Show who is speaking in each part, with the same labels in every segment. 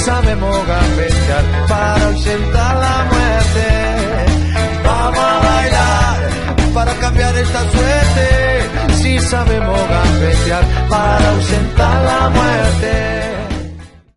Speaker 1: Sabemos gambetear para ausentar la muerte. Vamos a bailar para cambiar esta suerte. Si sabemos gambetear para ausentar la muerte.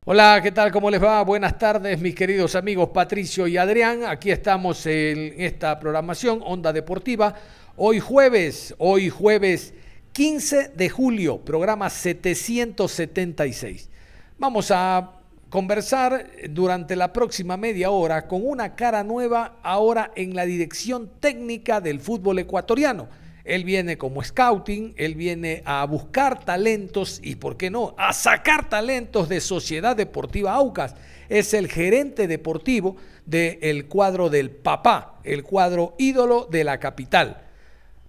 Speaker 2: Hola, ¿qué tal? ¿Cómo les va? Buenas tardes, mis queridos amigos Patricio y Adrián. Aquí estamos en esta programación Onda Deportiva. Hoy jueves, hoy jueves 15 de julio, programa 776. Vamos a conversar durante la próxima media hora con una cara nueva ahora en la dirección técnica del fútbol ecuatoriano. Él viene como scouting, él viene a buscar talentos y, ¿por qué no?, a sacar talentos de Sociedad Deportiva Aucas. Es el gerente deportivo del cuadro del Papá, el cuadro ídolo de la capital.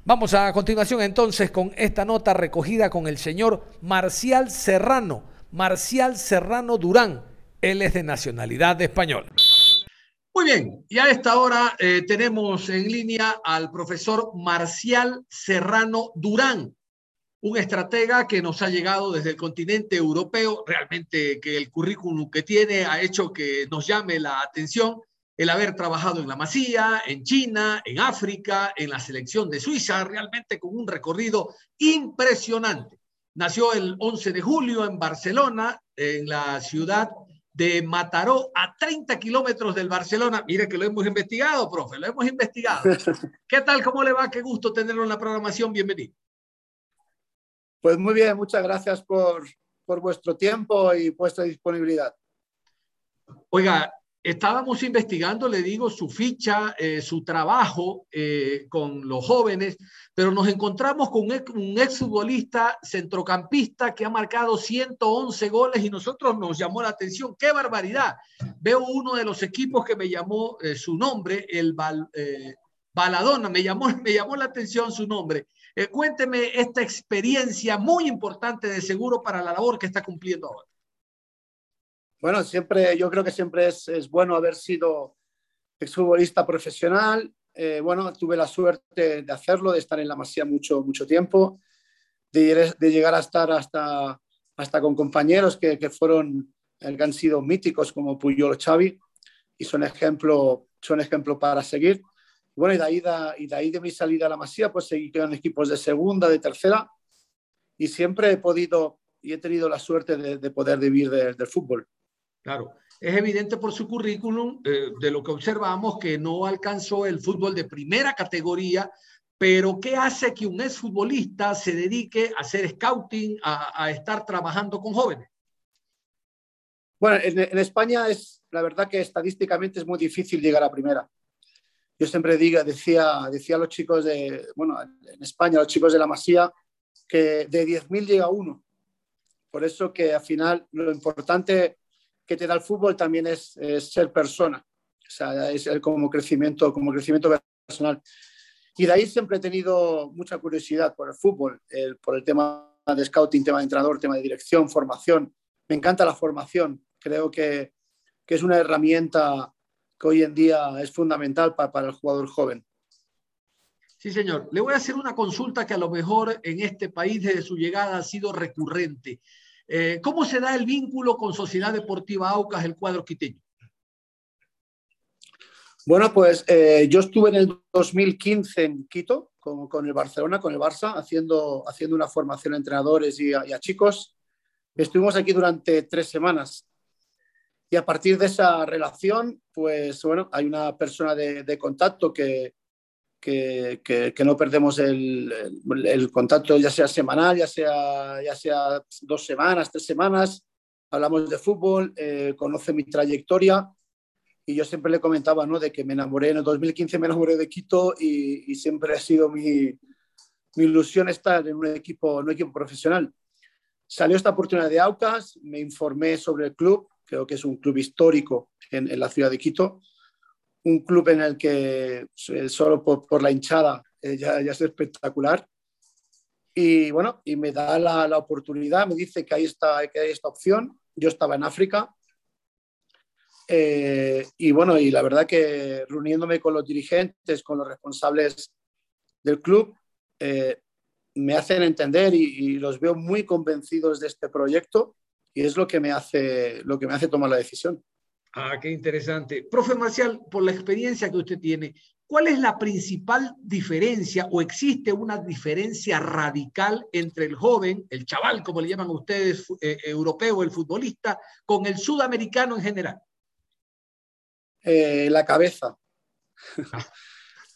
Speaker 2: Vamos a continuación entonces con esta nota recogida con el señor Marcial Serrano, Marcial Serrano Durán, él es de nacionalidad española.
Speaker 3: Muy bien, y a esta hora eh, tenemos en línea al profesor Marcial Serrano Durán, un estratega que nos ha llegado desde el continente europeo. Realmente que el currículum que tiene ha hecho que nos llame la atención el haber trabajado en la Masía, en China, en África, en la selección de Suiza, realmente con un recorrido impresionante. Nació el 11 de julio en Barcelona, en la ciudad de Mataró a 30 kilómetros del Barcelona. Mire que lo hemos investigado, profe, lo hemos investigado. ¿Qué tal? ¿Cómo le va? Qué gusto tenerlo en la programación. Bienvenido.
Speaker 4: Pues muy bien, muchas gracias por, por vuestro tiempo y vuestra disponibilidad.
Speaker 3: Oiga, estábamos investigando, le digo, su ficha, eh, su trabajo eh, con los jóvenes, pero nos encontramos con un exfutbolista centrocampista que ha marcado 111 goles y nosotros nos llamó la atención. ¡Qué barbaridad! Veo uno de los equipos que me llamó eh, su nombre, el Baladona, me llamó, me llamó la atención su nombre. cuénteme esta experiencia muy importante de seguro para la labor que está cumpliendo ahora.
Speaker 4: Bueno, siempre, yo creo que siempre es, es bueno haber sido exfutbolista profesional. Eh, bueno, tuve la suerte de hacerlo, de estar en la Masía mucho, mucho tiempo, de, de llegar a estar hasta, hasta con compañeros que, que fueron, eh, que han sido míticos como Puyol Xavi y son ejemplo, son ejemplo para seguir. Bueno, y de, ahí, de, y de ahí de mi salida a la Masía, pues seguí con equipos de segunda, de tercera, y siempre he podido y he tenido la suerte de, de poder vivir del fútbol.
Speaker 3: Claro, es evidente por su currículum, eh, de lo que observamos, que no alcanzó el fútbol de primera categoría, pero ¿qué hace que un exfutbolista se dedique a hacer scouting, a, estar trabajando con jóvenes?
Speaker 4: Bueno, en, España es, la verdad que estadísticamente es muy difícil llegar a primera. Yo siempre diga, decía, decía a los chicos de, bueno, en España, a los chicos de la Masía, que de 10.000 llega uno. Por eso que al final lo importante que te da el fútbol también es, ser persona, o sea, es el, como, crecimiento, como crecimiento personal. Y de ahí siempre he tenido mucha curiosidad por el fútbol, por el tema de scouting, tema de entrenador, tema de dirección, formación. Me encanta la formación, creo que, que es una herramienta que hoy en día es fundamental para, para el jugador joven.
Speaker 3: Sí, señor. Le voy a hacer una consulta que a lo mejor en este país desde su llegada ha sido recurrente. Eh, ¿Cómo se da el vínculo con Sociedad Deportiva Aucas, el cuadro quiteño?
Speaker 4: Bueno, pues eh, yo estuve en el 2015 en Quito con, con, el Barcelona, con el Barça, haciendo, haciendo una formación a entrenadores y a, chicos. Estuvimos aquí durante tres semanas. Y a partir de esa relación, pues bueno, hay una persona de contacto que, que, no perdemos el, contacto, ya sea semanal, ya sea, ya sea dos semanas, tres semanas. Hablamos de fútbol, eh, conoce mi trayectoria y yo siempre le comentaba, ¿no? De que me enamoré, en el 2015 me enamoré de Quito y, y siempre ha sido mi, mi, ilusión estar en un equipo, en un equipo profesional. Salió esta oportunidad de Aucas, me informé sobre el club, creo que es un club histórico en, en la ciudad de Quito, un club en el que eh, solo por, la hinchada eh, ya, es espectacular. Y bueno, y me da la, la, oportunidad, me dice que hay, esta, que hay esta opción. Yo estaba en África, eh, y bueno, y la verdad que reuniéndome con los dirigentes, con los responsables del club, me hacen entender y, y, los veo muy convencidos de este proyecto y es lo que me hace, lo que me hace tomar la decisión.
Speaker 3: Ah, qué interesante. Profe Marcial, por la experiencia que usted tiene, ¿cuál es la principal diferencia o existe una diferencia radical entre el joven, el chaval, como le llaman ustedes, eh, europeo, el futbolista, con el sudamericano en general?
Speaker 4: Eh, la cabeza.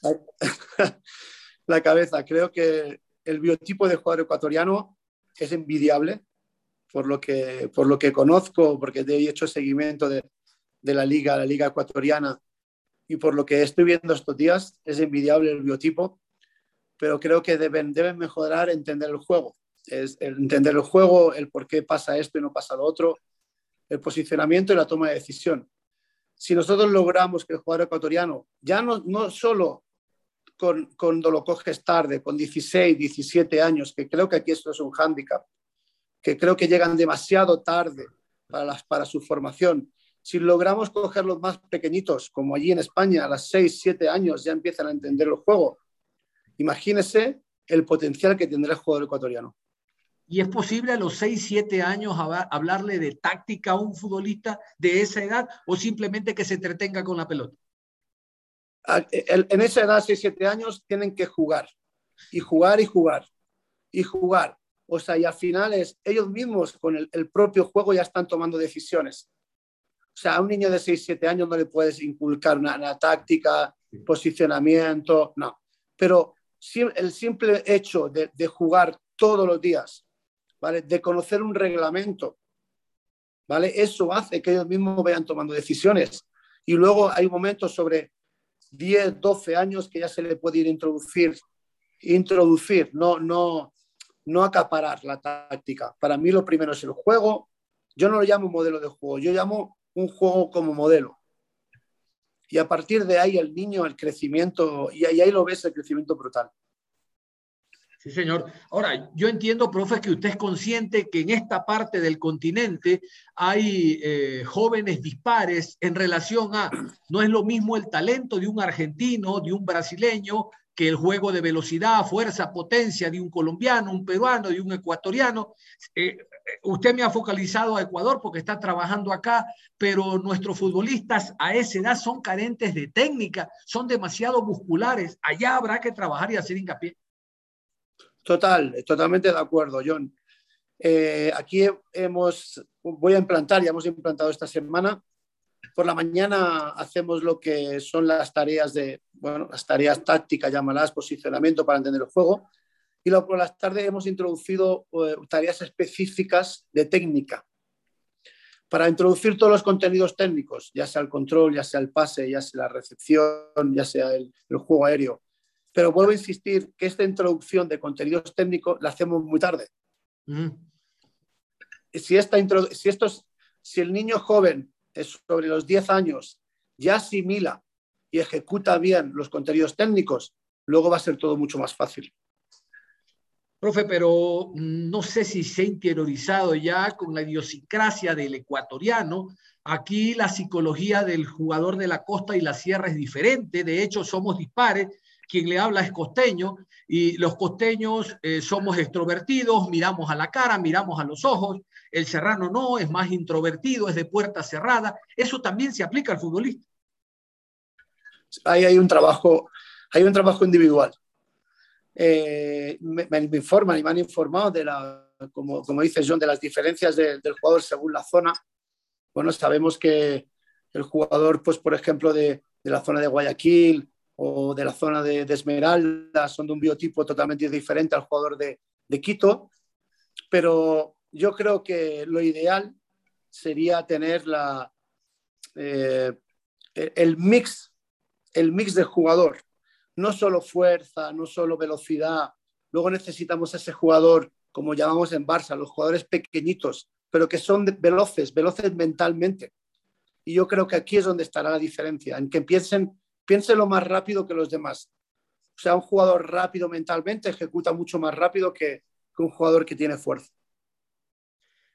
Speaker 4: la, la, cabeza. Creo que el biotipo de jugador ecuatoriano es envidiable por lo que, por lo que conozco, porque he hecho seguimiento de, de la liga, la liga ecuatoriana, y por lo que estoy viendo estos días, es envidiable el biotipo, pero creo que deben, deben mejorar entender el juego. Es entender el juego, el por qué pasa esto y no pasa lo otro, el posicionamiento y la toma de decisión si nosotros logramos que el jugador ecuatoriano, ya no, no solo con, cuando lo coges tarde, con 16, 17 años, que creo que aquí esto es un hándicap, que creo que llegan demasiado tarde para, las, para su formación. Si logramos cogerlos más pequeñitos, como allí en España, a las 6, 7 años ya empiezan a entender el juego, imagínese el potencial que tendrá el jugador ecuatoriano.
Speaker 3: ¿Y es posible a los 6, 7 años hablarle de táctica a un futbolista de esa edad o simplemente que se entretenga con la pelota?
Speaker 4: En esa edad, 6, 7 años, tienen que jugar y jugar y jugar y jugar. O sea, y al final es ellos mismos con el, el propio juego ya están tomando decisiones. O sea, a un niño de 6, 7 años no le puedes inculcar una, una táctica, posicionamiento, no. Pero el simple hecho de, de jugar todos los días ¿vale? De conocer un reglamento, ¿vale? Eso hace que ellos mismos vayan tomando decisiones. Y luego hay momentos sobre 10, 12 años que ya se le puede ir a introducir, introducir, no, no, no acaparar la táctica. Para mí lo primero es el juego. Yo no lo llamo modelo de juego, yo llamo un juego como modelo. Y a partir de ahí el niño, el crecimiento, y ahí, lo ves el crecimiento brutal.
Speaker 3: Sí, señor. Ahora, yo entiendo, profe, que usted es consciente que en esta parte del continente hay eh, jóvenes dispares en relación a, no es lo mismo el talento de un argentino, de un brasileño, que el juego de velocidad, fuerza, potencia de un colombiano, un peruano, de un ecuatoriano. Eh, usted me ha focalizado a Ecuador porque está trabajando acá, pero nuestros futbolistas a esa edad son carentes de técnica, son demasiado musculares. Allá habrá que trabajar y hacer hincapié.
Speaker 4: Total, totalmente de acuerdo, John. Eh, aquí hemos, voy a implantar, ya hemos implantado esta semana. Por la mañana hacemos lo que son las tareas de, bueno, las tareas tácticas, llámalas, posicionamiento para entender el juego. Y luego por las tardes hemos introducido eh, tareas específicas de técnica para introducir todos los contenidos técnicos, ya sea el control, ya sea el pase, ya sea la recepción, ya sea el, el juego aéreo. Pero vuelvo a insistir que esta introducción de contenidos técnicos la hacemos muy tarde. Mm. Si, esta si, estos, si el niño joven es sobre los 10 años ya asimila y ejecuta bien los contenidos técnicos, luego va a ser todo mucho más fácil.
Speaker 3: Profe, pero no sé si se ha interiorizado ya con la idiosincrasia del ecuatoriano. Aquí la psicología del jugador de la costa y la sierra es diferente. De hecho, somos dispares quien le habla es costeño y los costeños eh, somos extrovertidos, miramos a la cara, miramos a los ojos, el serrano no, es más introvertido, es de puerta cerrada, eso también se aplica al futbolista.
Speaker 4: Ahí hay un trabajo, hay un trabajo individual. Eh, me, informan y me han informado de la, como, como de las diferencias de, del jugador según la zona. Bueno, sabemos que el jugador, pues por ejemplo, de, la zona de Guayaquil, o de la zona de, de, Esmeralda son de un biotipo totalmente diferente al jugador de, Quito, pero yo creo que lo ideal sería tener eh, el mix, el mix de jugador, no solo fuerza, no solo velocidad, luego necesitamos ese jugador, como llamamos en Barça, los jugadores pequeñitos, pero que son veloces, veloces mentalmente. Y yo creo que aquí es donde estará la diferencia, en que piensen, piensen lo más rápido que los demás. O sea, un jugador rápido mentalmente ejecuta mucho más rápido que, que un jugador que tiene fuerza.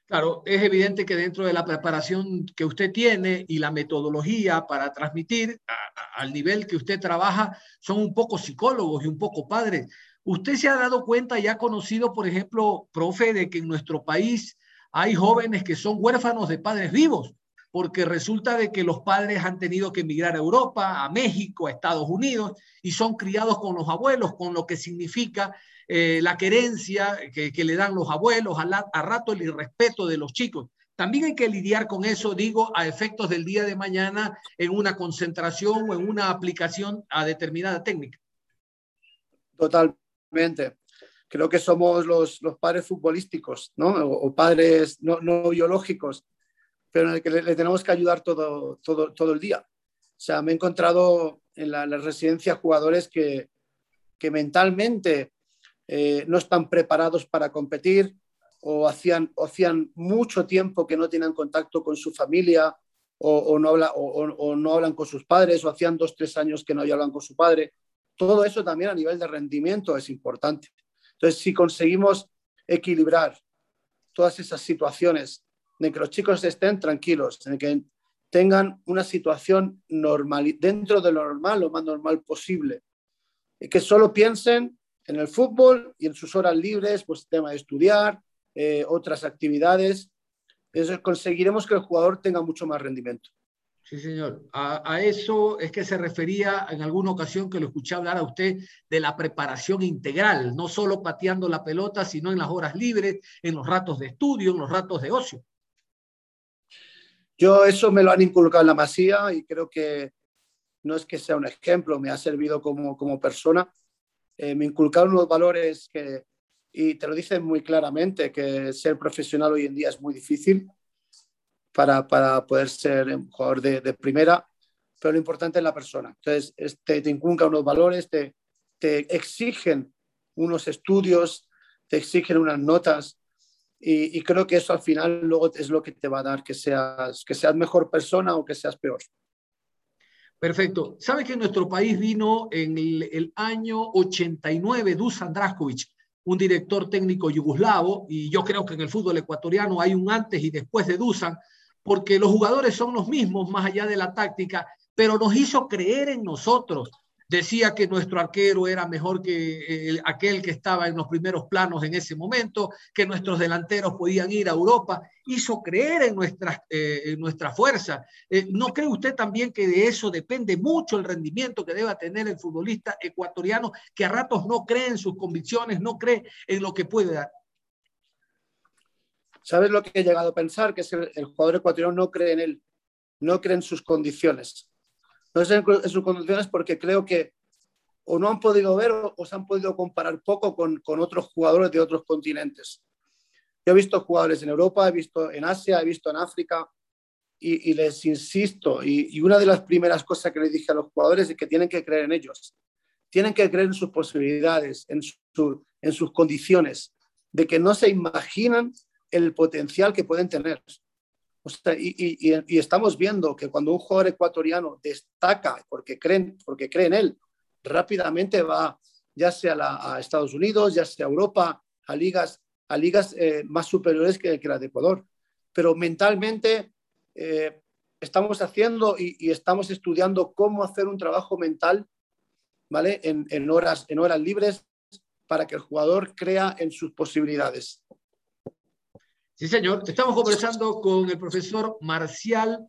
Speaker 3: Claro, es evidente que dentro de la preparación que usted tiene y la metodología para transmitir al nivel que usted trabaja, son un poco psicólogos y un poco padres. Usted se ha dado cuenta y ha conocido, por ejemplo, profe, de que en nuestro país hay jóvenes que son huérfanos de padres vivos, porque resulta de que los padres han tenido que emigrar a Europa, a México, a Estados Unidos, y son criados con los abuelos, con lo que significa eh, la querencia que, le dan los abuelos, a, a rato el irrespeto de los chicos. También hay que lidiar con eso, digo, a efectos del día de mañana en una concentración o en una aplicación a determinada técnica.
Speaker 4: Totalmente. Creo que somos los, los padres futbolísticos, ¿no? O, padres no, no, biológicos, pero en el que le, tenemos que ayudar todo, todo, todo el día. O sea, me he encontrado en la, residencia jugadores que, que mentalmente eh, no están preparados para competir o hacían, hacían mucho tiempo que no tienen contacto con su familia o, no habla, o, no hablan con sus padres o hacían dos, tres años que no hablan con su padre. Todo eso también a nivel de rendimiento es importante. Entonces, si conseguimos equilibrar todas esas situaciones que los chicos estén tranquilos, que tengan una situación normal, dentro de lo normal, lo más normal posible, y que solo piensen en el fútbol y en sus horas libres, pues tema de estudiar, eh, otras actividades. Eso conseguiremos que el jugador tenga mucho más rendimiento.
Speaker 3: Sí, señor. A, eso es que se refería en alguna ocasión que lo escuché hablar a usted de la preparación integral, no solo pateando la pelota, sino en las horas libres, en los ratos de estudio, en los ratos de ocio.
Speaker 4: Yo eso me lo han inculcado en la masía y creo que no es que sea un ejemplo, me ha servido como, como persona eh, me inculcaron unos valores que, y te lo dicen muy claramente, que ser profesional hoy en día es muy difícil para, para poder ser un jugador de, de, primera, pero lo importante es la persona. Entonces, este, te inculcan unos valores, te, te exigen unos estudios, te exigen unas notas y, y, creo que eso al final luego es lo que te va a dar que seas, que seas mejor persona o que seas peor.
Speaker 3: Perfecto. ¿Sabe que nuestro país vino en el, año 89 Dusan Draskovic, un director técnico yugoslavo, y yo creo que en el fútbol ecuatoriano hay un antes y después de Dusan, porque los jugadores son los mismos más allá de la táctica, pero nos hizo creer en nosotros decía que nuestro arquero era mejor que eh, aquel que estaba en los primeros planos en ese momento, que nuestros delanteros podían ir a Europa, hizo creer en nuestra, eh, fuerza. Eh, ¿No cree usted también que de eso depende mucho el rendimiento que deba tener el futbolista ecuatoriano, que a ratos no cree en sus convicciones, no cree en lo que puede dar?
Speaker 4: ¿Sabes lo que he llegado a pensar? Que el, el jugador ecuatoriano no cree en él, no cree en sus condiciones no en sus condiciones porque creo que o no han podido ver o, se han podido comparar poco con, otros jugadores de otros continentes. Yo he visto jugadores en Europa, he visto en Asia, he visto en África y, les insisto, y, y, una de las primeras cosas que les dije a los jugadores es que tienen que creer en ellos, tienen que creer en sus posibilidades, en, su, en sus condiciones, de que no se imaginan el potencial que pueden tener y, estamos viendo que cuando un jugador ecuatoriano destaca porque creen, porque cree en él, rápidamente va ya sea a Estados Unidos, ya sea a Europa, a ligas, a ligas eh, más superiores que, las de Ecuador. Pero mentalmente eh, estamos haciendo y, estamos estudiando cómo hacer un trabajo mental ¿vale? En, horas, en horas libres para que el jugador crea en sus posibilidades.
Speaker 3: Sí, señor. Estamos conversando con el profesor Marcial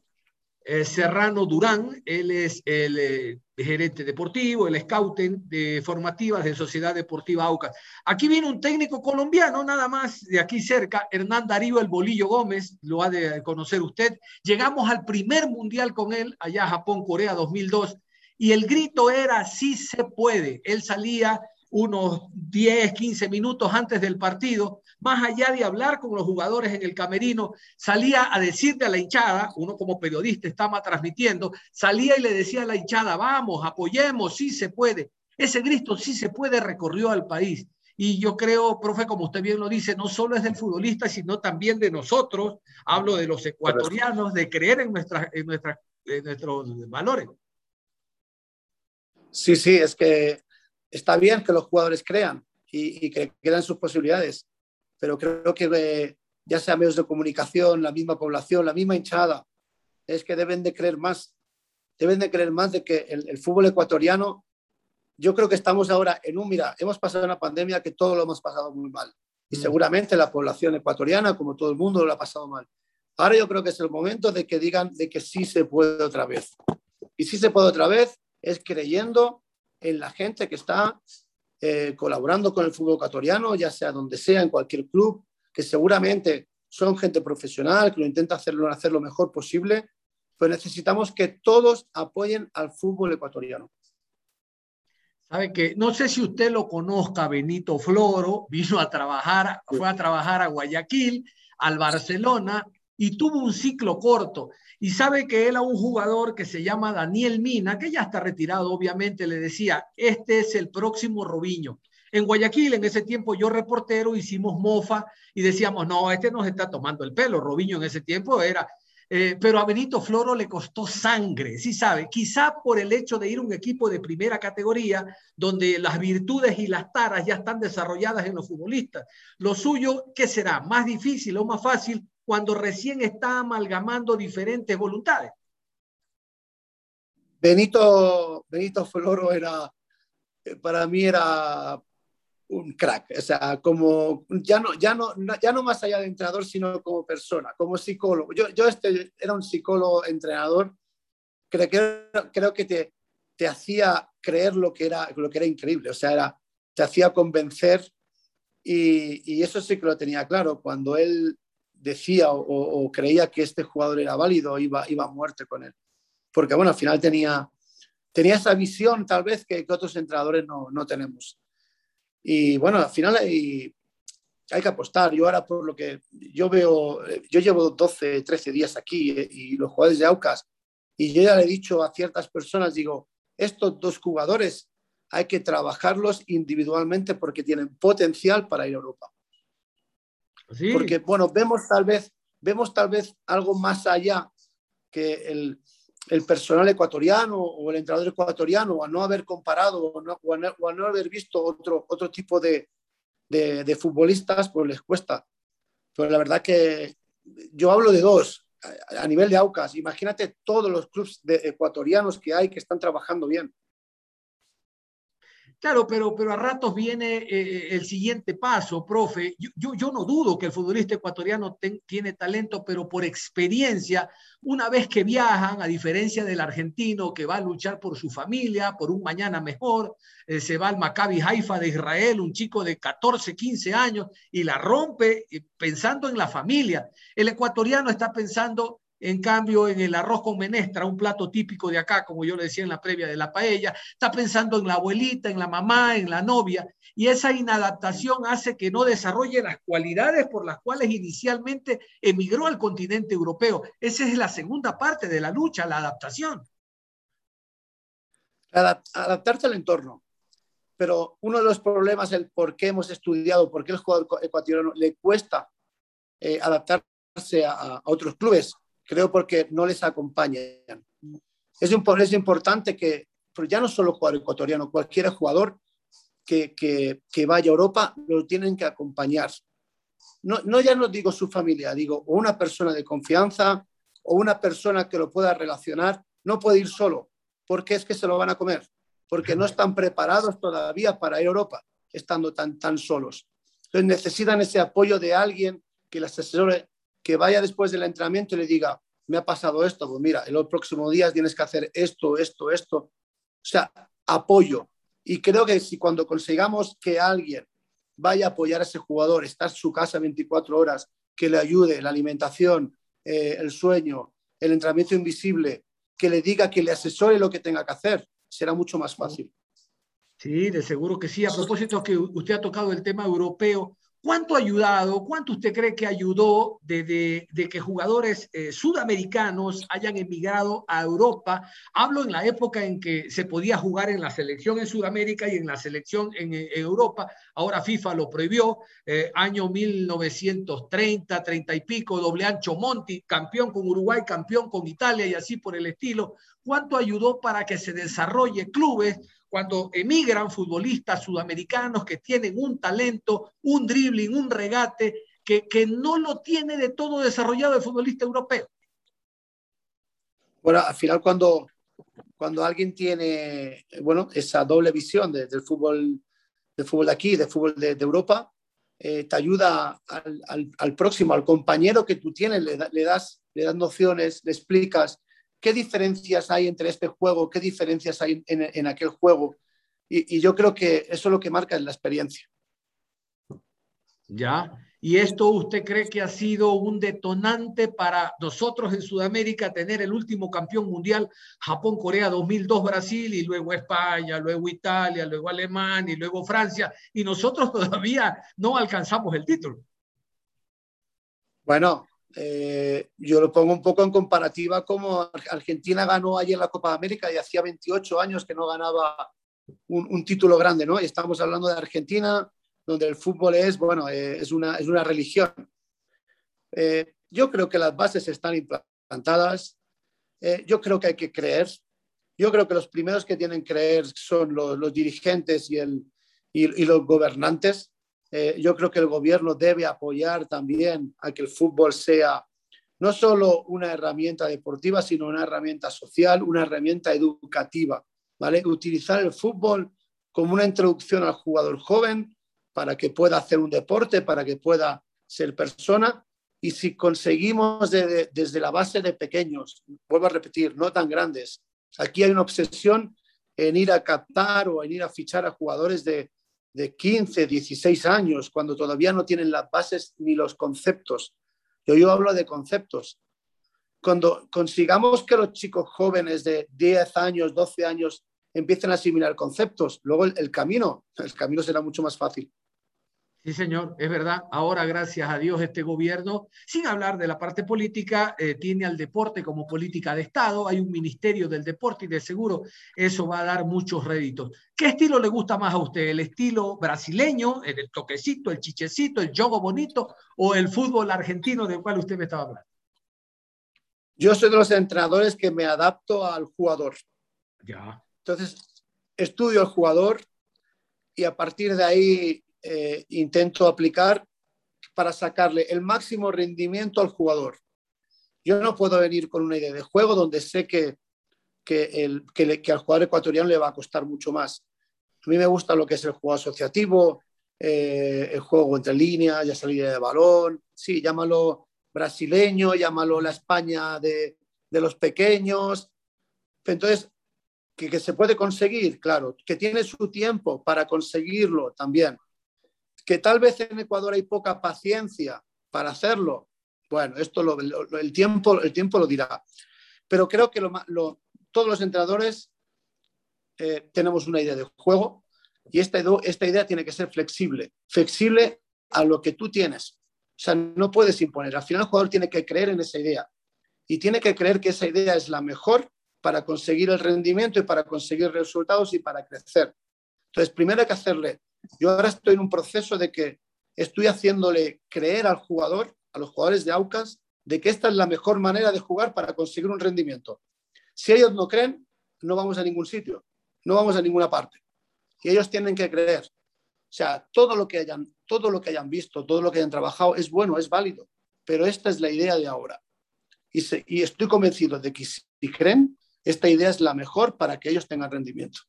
Speaker 3: eh, Serrano Durán. Él es el eh, gerente deportivo, el scouting de formativas de Sociedad Deportiva Aucas. Aquí viene un técnico colombiano, nada más de aquí cerca, Hernán Darío El Bolillo Gómez, lo ha de conocer usted. Llegamos al primer mundial con él, allá Japón, Corea 2002, y el grito era sí se puede. Él salía unos 10, 15 minutos antes del partido, más allá de hablar con los jugadores en el camerino, salía a decirle a la hinchada, uno como periodista estaba transmitiendo, salía y le decía a la hinchada, vamos, apoyemos, sí se puede. Ese grito sí se puede recorrió al país. Y yo creo, profe, como usted bien lo dice, no solo es del futbolista, sino también de nosotros. Hablo de los ecuatorianos, de creer en, nuestras, en, nuestros valores.
Speaker 4: Sí, sí, es que está bien que los jugadores crean y, que crean sus posibilidades, pero creo que eh, ya sea medios de comunicación, la misma población, la misma hinchada, es que deben de creer más, deben de creer más de que el, fútbol ecuatoriano, yo creo que estamos ahora en un, mira, hemos pasado una pandemia que todo lo hemos pasado muy mal y mm. seguramente la población ecuatoriana, como todo el mundo, lo ha pasado mal. Ahora yo creo que es el momento de que digan de que sí se puede otra vez. Y sí se puede otra vez es creyendo en la gente que está eh, colaborando con el fútbol ecuatoriano, ya sea donde sea, en cualquier club, que seguramente son gente profesional, que lo intenta hacerlo, hacer lo mejor posible, pues necesitamos que todos apoyen al fútbol ecuatoriano.
Speaker 3: Sabe que no sé si usted lo conozca, Benito Floro, vino a trabajar, fue a trabajar a Guayaquil, al Barcelona y tuvo un ciclo corto. Y sabe que él a un jugador que se llama Daniel Mina, que ya está retirado, obviamente, le decía, este es el próximo Robiño. En Guayaquil, en ese tiempo, yo reportero, hicimos mofa y decíamos, no, este nos está tomando el pelo. Robiño en ese tiempo era... Eh, pero a Benito Floro le costó sangre, sí sabe, quizá por el hecho de ir a un equipo de primera categoría, donde las virtudes y las taras ya están desarrolladas en los futbolistas. Lo suyo, ¿qué será? ¿Más difícil o más fácil? Cuando recién está amalgamando diferentes voluntades.
Speaker 4: Benito, Benito Floro era, para mí era un crack, o sea, como ya no, ya no, ya no más allá de entrenador, sino como persona, como psicólogo. Yo, yo este, era un psicólogo entrenador, creo, creo, creo que te, te hacía creer lo que, era, lo que era increíble, o sea, te hacía convencer y, y, eso sí que lo tenía claro. Cuando él decía o, creía que este jugador era válido, iba, iba a muerte con él. Porque bueno, al final tenía, tenía esa visión tal vez que, otros entrenadores no, no, tenemos. Y bueno, al final hay, hay, que apostar. Yo ahora por lo que yo veo, yo llevo 12, 13 días aquí eh, y los jugadores de Aucas, y yo ya le he dicho a ciertas personas, digo, estos dos jugadores hay que trabajarlos individualmente porque tienen potencial para ir a Europa. Porque, bueno, vemos tal vez, vemos tal vez algo más allá que el, personal ecuatoriano o el entrenador ecuatoriano, a no haber comparado o, no, a, no, haber visto otro, otro tipo de, de, futbolistas, pues les cuesta. Pero la verdad que yo hablo de dos, a, nivel de AUCAS. Imagínate todos los clubes ecuatorianos que hay que están trabajando bien.
Speaker 3: Claro, pero, pero a ratos viene eh, eh, el siguiente paso, profe. Yo, yo, no dudo que el futbolista ecuatoriano tiene talento, pero por experiencia, una vez que viajan, a diferencia del argentino que va a luchar por su familia, por un mañana mejor, eh, se va al Maccabi Haifa de Israel, un chico de 14, 15 años, y la rompe pensando en la familia. El ecuatoriano está pensando en cambio, en el arroz con menestra, un plato típico de acá, como yo le decía en la previa de la paella, está pensando en la abuelita, en la mamá, en la novia, y esa inadaptación hace que no desarrolle las cualidades por las cuales inicialmente emigró al continente europeo. Esa es la segunda parte de la lucha, la adaptación.
Speaker 4: adaptarse al entorno. Pero uno de los problemas, el por qué hemos estudiado, por qué el jugador ecuatoriano le cuesta eh, adaptarse a otros clubes, creo porque no les acompañan. Es, es importante que, pero ya no solo jugador ecuatoriano, cualquier jugador que, que, que, vaya a Europa lo tienen que acompañar. No, no ya no digo su familia, digo o una persona de confianza o una persona que lo pueda relacionar, no puede ir solo, porque es que se lo van a comer, porque no están preparados todavía para ir a Europa, estando tan, tan solos. Entonces necesitan ese apoyo de alguien que les asesore que vaya después del entrenamiento y le diga, me ha pasado esto, pues mira, en los próximos días tienes que hacer esto, esto, esto. O sea, apoyo. Y creo que si cuando consigamos que alguien vaya a apoyar a ese jugador, estar en su casa 24 horas, que le ayude la alimentación, eh, el sueño, el entrenamiento invisible, que le diga, que le asesore lo que tenga que hacer, será mucho más fácil.
Speaker 3: Sí, de seguro que sí. A propósito que usted ha tocado el tema europeo, ¿Cuánto ha ayudado? ¿Cuánto usted cree que ayudó de, que jugadores eh, sudamericanos hayan emigrado a Europa? Hablo en la época en que se podía jugar en la selección en Sudamérica y en la selección en, Europa. Ahora FIFA lo prohibió. Eh, año 1930, 30 y pico, doble ancho Monti, campeón con Uruguay, campeón con Italia y así por el estilo. ¿Cuánto ayudó para que se desarrolle clubes cuando emigran futbolistas sudamericanos que tienen un talento, un dribbling, un regate, que, que no lo tiene de todo desarrollado el futbolista europeo.
Speaker 4: Bueno, al final cuando, cuando alguien tiene bueno, esa doble visión del fútbol del fútbol de aquí, del fútbol de, Europa, eh, te ayuda al, al, próximo, al compañero que tú tienes, le, le, das, le das nociones, le explicas, qué diferencias hay entre este juego, qué diferencias hay en, aquel juego. Y, yo creo que eso es lo que marca la experiencia.
Speaker 3: Ya, y esto usted cree que ha sido un detonante para nosotros en Sudamérica tener el último campeón mundial, Japón-Corea 2002 Brasil y luego España, luego Italia, luego Alemania y luego Francia, y nosotros todavía no alcanzamos el título.
Speaker 4: Bueno, eh, yo lo pongo un poco en comparativa como Argentina ganó ayer la Copa de América y hacía 28 años que no ganaba un, título grande, ¿no? Y estamos hablando de Argentina, donde el fútbol es, bueno, eh, es, una, es una religión. Eh, yo creo que las bases están implantadas. yo creo que hay que creer. Yo creo que los primeros que tienen que creer son los, los dirigentes y, el, y, y los gobernantes. Eh, yo creo que el gobierno debe apoyar también a que el fútbol sea no solo una herramienta deportiva, sino una herramienta social, una herramienta educativa, ¿vale? Utilizar el fútbol como una introducción al jugador joven para que pueda hacer un deporte, para que pueda ser persona. Y si conseguimos desde la base de pequeños, vuelvo a repetir, no tan grandes, aquí hay una obsesión en ir a captar o en ir a fichar a jugadores de, de 15, 16 años, cuando todavía no tienen las bases ni los conceptos. Yo, yo hablo de conceptos. Cuando consigamos que los chicos jóvenes de 10 años, 12 años empiecen a asimilar conceptos, luego el camino, el camino será mucho más fácil.
Speaker 3: Sí, señor, es verdad. Ahora, gracias a Dios, este gobierno, sin hablar de la parte política, eh, tiene al deporte como política de Estado. Hay un ministerio del deporte y de seguro eso va a dar muchos réditos. ¿Qué estilo le gusta más a usted? ¿El estilo brasileño, el toquecito, el chichecito, el jogo bonito o el fútbol argentino del cual usted me estaba hablando?
Speaker 4: Yo soy de los entrenadores que me adapto al jugador.
Speaker 3: Ya.
Speaker 4: Entonces, estudio al jugador y a partir de ahí eh, intento aplicar para sacarle el máximo rendimiento al jugador. Yo no puedo venir con una idea de juego donde sé que, que, el, que, al jugador ecuatoriano le va a costar mucho más. A mí me gusta lo que es el juego asociativo, eh, el juego entre líneas, ya salida de balón, sí, llámalo brasileño, llámalo la España de, de los pequeños. Entonces, que, que, se puede conseguir, claro, que tiene su tiempo para conseguirlo también. Que tal vez en Ecuador hay poca paciencia para hacerlo. Bueno, esto lo, el, tiempo, el tiempo lo dirá. Pero creo que todos los entrenadores eh, tenemos una idea de juego y esta, esta idea tiene que ser flexible, flexible a lo que tú tienes. O sea, no puedes imponer. Al final el jugador tiene que creer en esa idea y tiene que creer que esa idea es la mejor para conseguir el rendimiento y para conseguir resultados y para crecer. Entonces, primero hay que hacerle yo ahora estoy en un proceso de que estoy haciéndole creer al jugador, a los jugadores de Aucas, de que esta es la mejor manera de jugar para conseguir un rendimiento. Si ellos no creen, no vamos a ningún sitio, no vamos a ninguna parte. Y ellos tienen que creer. O sea, todo lo que hayan, todo lo que hayan visto, todo lo que hayan trabajado es bueno, es válido, pero esta es la idea de ahora. Y, y estoy convencido de que si creen, esta idea es la mejor para que ellos tengan rendimiento.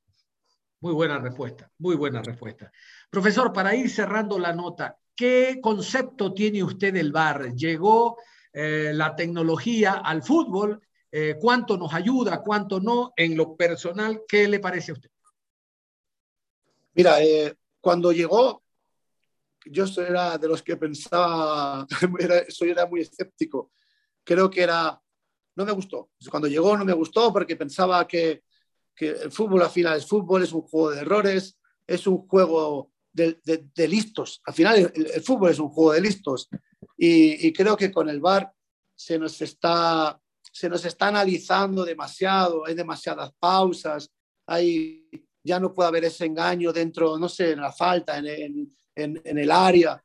Speaker 3: Muy buena respuesta, muy buena respuesta. Profesor, para ir cerrando la nota, ¿qué concepto tiene usted del VAR? ¿Llegó eh, la tecnología al fútbol? Eh, ¿Cuánto nos ayuda, cuánto no? En lo personal, ¿qué le parece a usted?
Speaker 4: Mira, eh, cuando llegó, yo era de los que pensaba, soy era muy escéptico. Creo que era, no me gustó. Cuando llegó no me gustó porque pensaba que que el fútbol al final es fútbol, es un juego de errores, es un juego de, listos. Al final el, fútbol es un juego de listos. Y, creo que con el VAR se nos, está, se nos está analizando demasiado, hay demasiadas pausas, hay, ya no puede haber ese engaño dentro, no sé, en la falta, en, el área.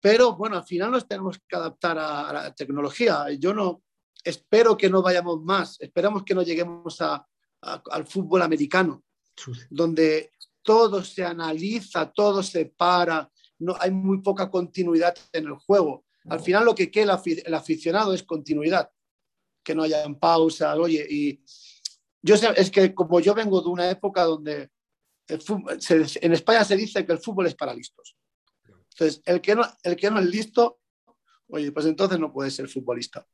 Speaker 4: Pero bueno, al final nos tenemos que adaptar a, la tecnología. Yo no espero que no vayamos más, esperamos que no lleguemos al fútbol americano, donde todo se analiza, todo se para, no, hay muy poca continuidad en el juego. Al final lo que quiere el aficionado es continuidad, que no haya pausas, oye, y yo sé, es que como yo vengo de una época donde en España se dice que el fútbol es para listos. Entonces, el que, no, el que no es listo, oye, pues entonces no puede ser futbolista.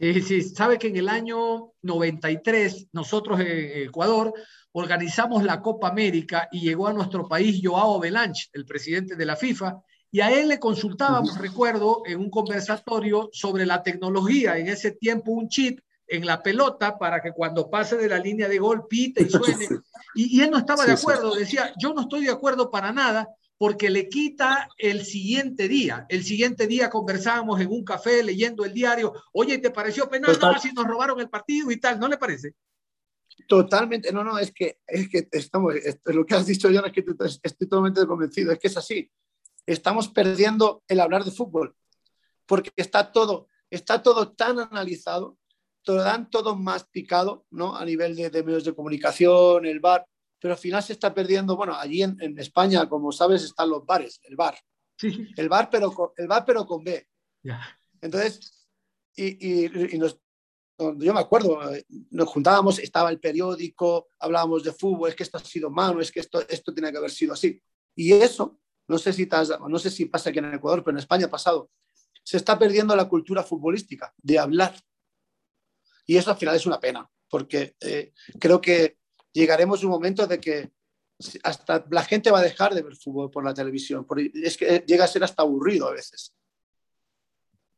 Speaker 3: Sí, sí, sabe que en el año 93 nosotros en Ecuador organizamos la Copa América y llegó a nuestro país Joao Belanch, el presidente de la FIFA, y a él le consultábamos, recuerdo, en un conversatorio sobre la tecnología, en ese tiempo un chip en la pelota para que cuando pase de la línea de gol pite y suene. Y, él no estaba de acuerdo, decía, yo no estoy de acuerdo para nada porque le quita el siguiente día. El siguiente día conversábamos en un café leyendo el diario, oye, ¿te pareció penal? No, si nos robaron el partido y tal, ¿no le parece?
Speaker 4: Totalmente, no, no, es que, es que estamos, lo que has dicho, es que estoy totalmente convencido, es que es así. Estamos perdiendo el hablar de fútbol, porque está todo, está todo tan analizado, todo, dan todo masticado, ¿no? A nivel de, medios de comunicación, el bar, pero al final se está perdiendo, bueno, allí en, España, como sabes, están los bares, el bar. El bar, pero con, el bar, pero con B. Entonces, y, y, nos, yo me acuerdo, eh, nos juntábamos, estaba el periódico, hablábamos de fútbol, es que esto ha sido mano, es que esto, esto tiene que haber sido así. Y eso, no sé, si no sé si pasa aquí en Ecuador, pero en España ha pasado, se está perdiendo la cultura futbolística, de hablar. Y eso al final es una pena, porque eh, creo que llegaremos un momento de que hasta la gente va a dejar de ver fútbol por la televisión, porque es que llega a ser hasta aburrido a veces.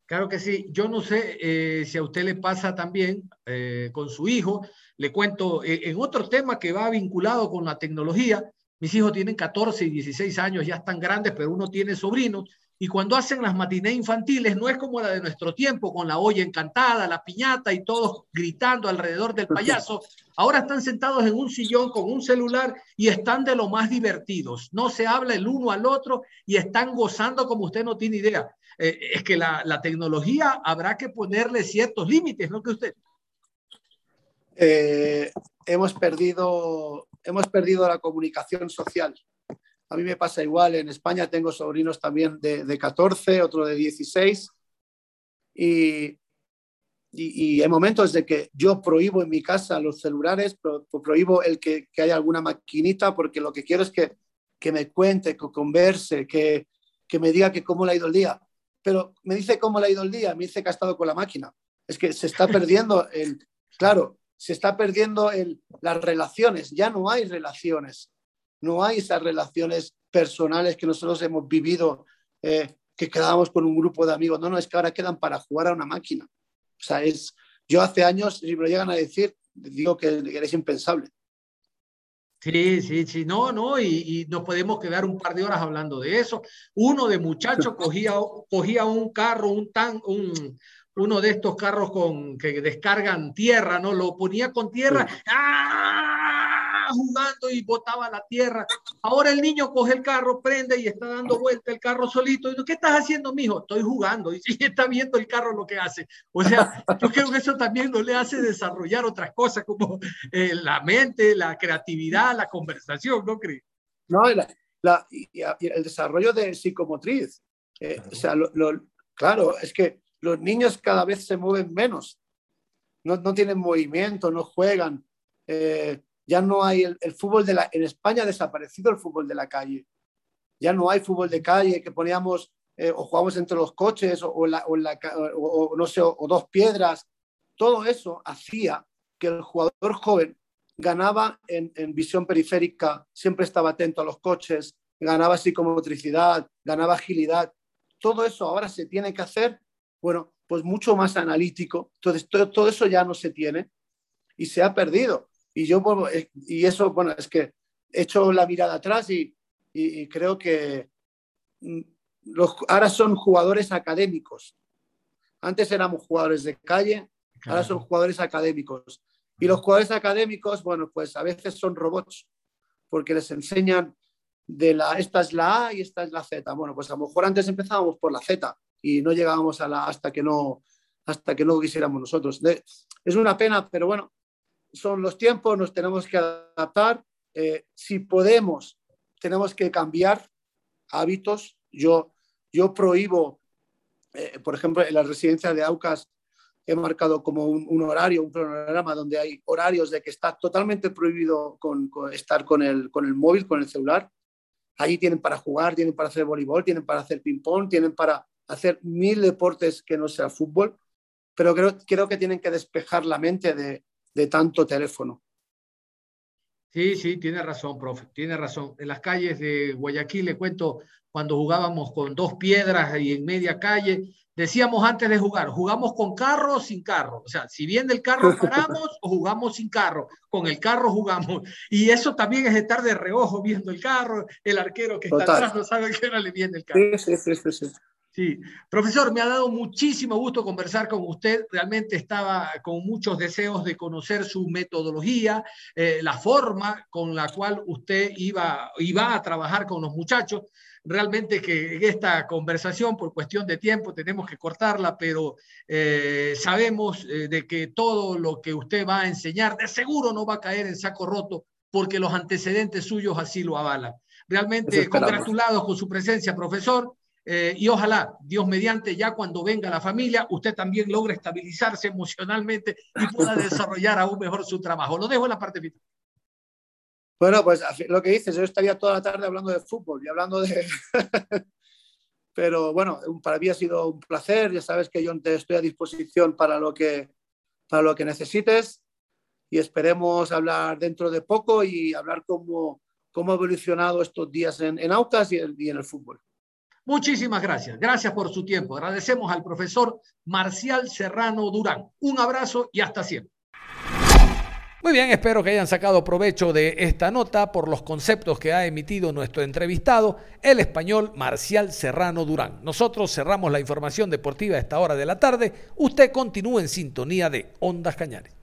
Speaker 3: Claro que sí. Yo no sé eh, si a usted le pasa también eh, con su hijo. Le cuento eh, en otro tema que va vinculado con la tecnología. Mis hijos tienen 14 y 16 años, ya están grandes, pero uno tiene sobrinos. Y cuando hacen las matinés infantiles, no es como la de nuestro tiempo, con la olla encantada, la piñata y todos gritando alrededor del payaso. Ahora están sentados en un sillón con un celular y están de lo más divertidos. No se habla el uno al otro y están gozando como usted no tiene idea. Eh, es que la, tecnología habrá que ponerle ciertos límites, ¿no que usted?
Speaker 4: Eh, hemos, perdido, hemos perdido la comunicación social. A mí me pasa igual, en España tengo sobrinos también de, de 14, otro de 16, y, y, hay momentos de que yo prohíbo en mi casa los celulares, prohíbo el que, que haya alguna maquinita, porque lo que quiero es que, que me cuente, que converse, que, que me diga que cómo le ha ido el día pero me dice cómo le ha ido el día, me dice que ha estado con la máquina. Es que se está perdiendo el, claro, se está perdiendo el, las relaciones, ya no hay relaciones, no hay esas relaciones personales que nosotros hemos vivido, eh, que quedábamos con un grupo de amigos, no, no, es que ahora quedan para jugar a una máquina. O sea, es, yo hace años, si me lo llegan a decir, digo que eres impensable.
Speaker 3: Sí, sí, sí, no, no, y, nos podemos quedar un par de horas hablando de eso. Uno de muchachos cogía, cogía un carro, un tan, un, uno de estos carros con, que descargan tierra, ¿no? Lo ponía con tierra, ¡ah! Jugando y botaba la tierra. Ahora el niño coge el carro, prende y está dando vuelta el carro solito. Y ¿qué estás haciendo, mijo? Estoy jugando. Y, está viendo el carro lo que hace. O sea, yo creo que eso también no le hace desarrollar otras cosas como eh, la mente, la creatividad, la conversación, ¿no crees?
Speaker 4: No, la, el desarrollo de psicomotriz. Eh, o sea, lo, claro, es que los niños cada vez se mueven menos, no, no tienen movimiento, no juegan. Eh, ya no hay el, fútbol de la... En España ha desaparecido el fútbol de la calle. Ya no hay fútbol de calle que poníamos eh, o jugamos entre los coches o, la, o, no sé, o, dos piedras. Todo eso hacía que el jugador joven ganaba en, en, visión periférica, siempre estaba atento a los coches, ganaba psicomotricidad, ganaba agilidad. Todo eso ahora se tiene que hacer bueno, pues mucho más analítico. Entonces, todo, eso ya no se tiene y se ha perdido. Y yo, y eso, bueno, es que hecho la mirada atrás y, y, creo que mm, los, ahora son jugadores académicos. Antes éramos jugadores de calle, ahora son jugadores académicos. Y los jugadores académicos, bueno, pues a veces son robots, porque les enseñan de la, esta es la A y esta es la Z. Bueno, pues a lo mejor antes empezábamos por la Z y no llegábamos a la hasta que no, hasta que no quisiéramos nosotros. es una pena, pero bueno, son los tiempos, nos tenemos que adaptar. Eh, si podemos, tenemos que cambiar hábitos. Yo, yo prohíbo, eh, por ejemplo, en las residencias de AUCAS he marcado como un, horario, un cronograma donde hay horarios de que está totalmente prohibido con, estar con el, con el móvil, con el celular. Allí tienen para jugar, tienen para hacer voleibol, tienen para hacer ping-pong, tienen para hacer mil deportes que no sea fútbol, pero creo, creo que tienen que despejar la mente de, de tanto teléfono.
Speaker 3: Sí, sí, tiene razón, profe, tiene razón. En las calles de Guayaquil, le cuento, cuando jugábamos con dos piedras y en media calle, decíamos antes de jugar, jugamos con carro o sin carro. O sea, si viene el carro, paramos o jugamos sin carro. Con el carro jugamos. Y eso también es estar de reojo viendo el carro, el arquero que está atrás no sabe qué hora le viene el carro. Sí, sí, sí, sí. Sí, profesor, me ha dado muchísimo gusto conversar con usted. Realmente estaba con muchos deseos de conocer su metodología, eh, la forma con la cual usted iba, iba a trabajar con los muchachos. Realmente que esta conversación, por cuestión de tiempo, tenemos que cortarla, pero eh, sabemos eh, de que todo lo que usted va a enseñar de seguro no va a caer en saco roto porque los antecedentes suyos así lo avalan. Realmente congratulados con su presencia, profesor. Eh, y ojalá, Dios mediante, ya cuando venga la familia, usted también logre estabilizarse emocionalmente y pueda desarrollar aún mejor su trabajo. Lo dejo en la parte final.
Speaker 4: Bueno, pues lo que dices, yo estaría toda la tarde hablando de fútbol y hablando de... Pero bueno, para mí ha sido un placer, ya sabes que yo te estoy a disposición para lo que, para lo que necesites y esperemos hablar dentro de poco y hablar cómo, cómo ha evolucionado estos días en, en Aucas y en el fútbol.
Speaker 3: Muchísimas gracias. Gracias por su tiempo. Agradecemos al profesor Marcial Serrano Durán. Un abrazo y hasta siempre.
Speaker 2: Muy bien, espero que hayan sacado provecho de esta nota por los conceptos que ha emitido nuestro entrevistado, el español Marcial Serrano Durán. Nosotros cerramos la información deportiva a esta hora de la tarde. Usted continúa en sintonía de Ondas Cañares.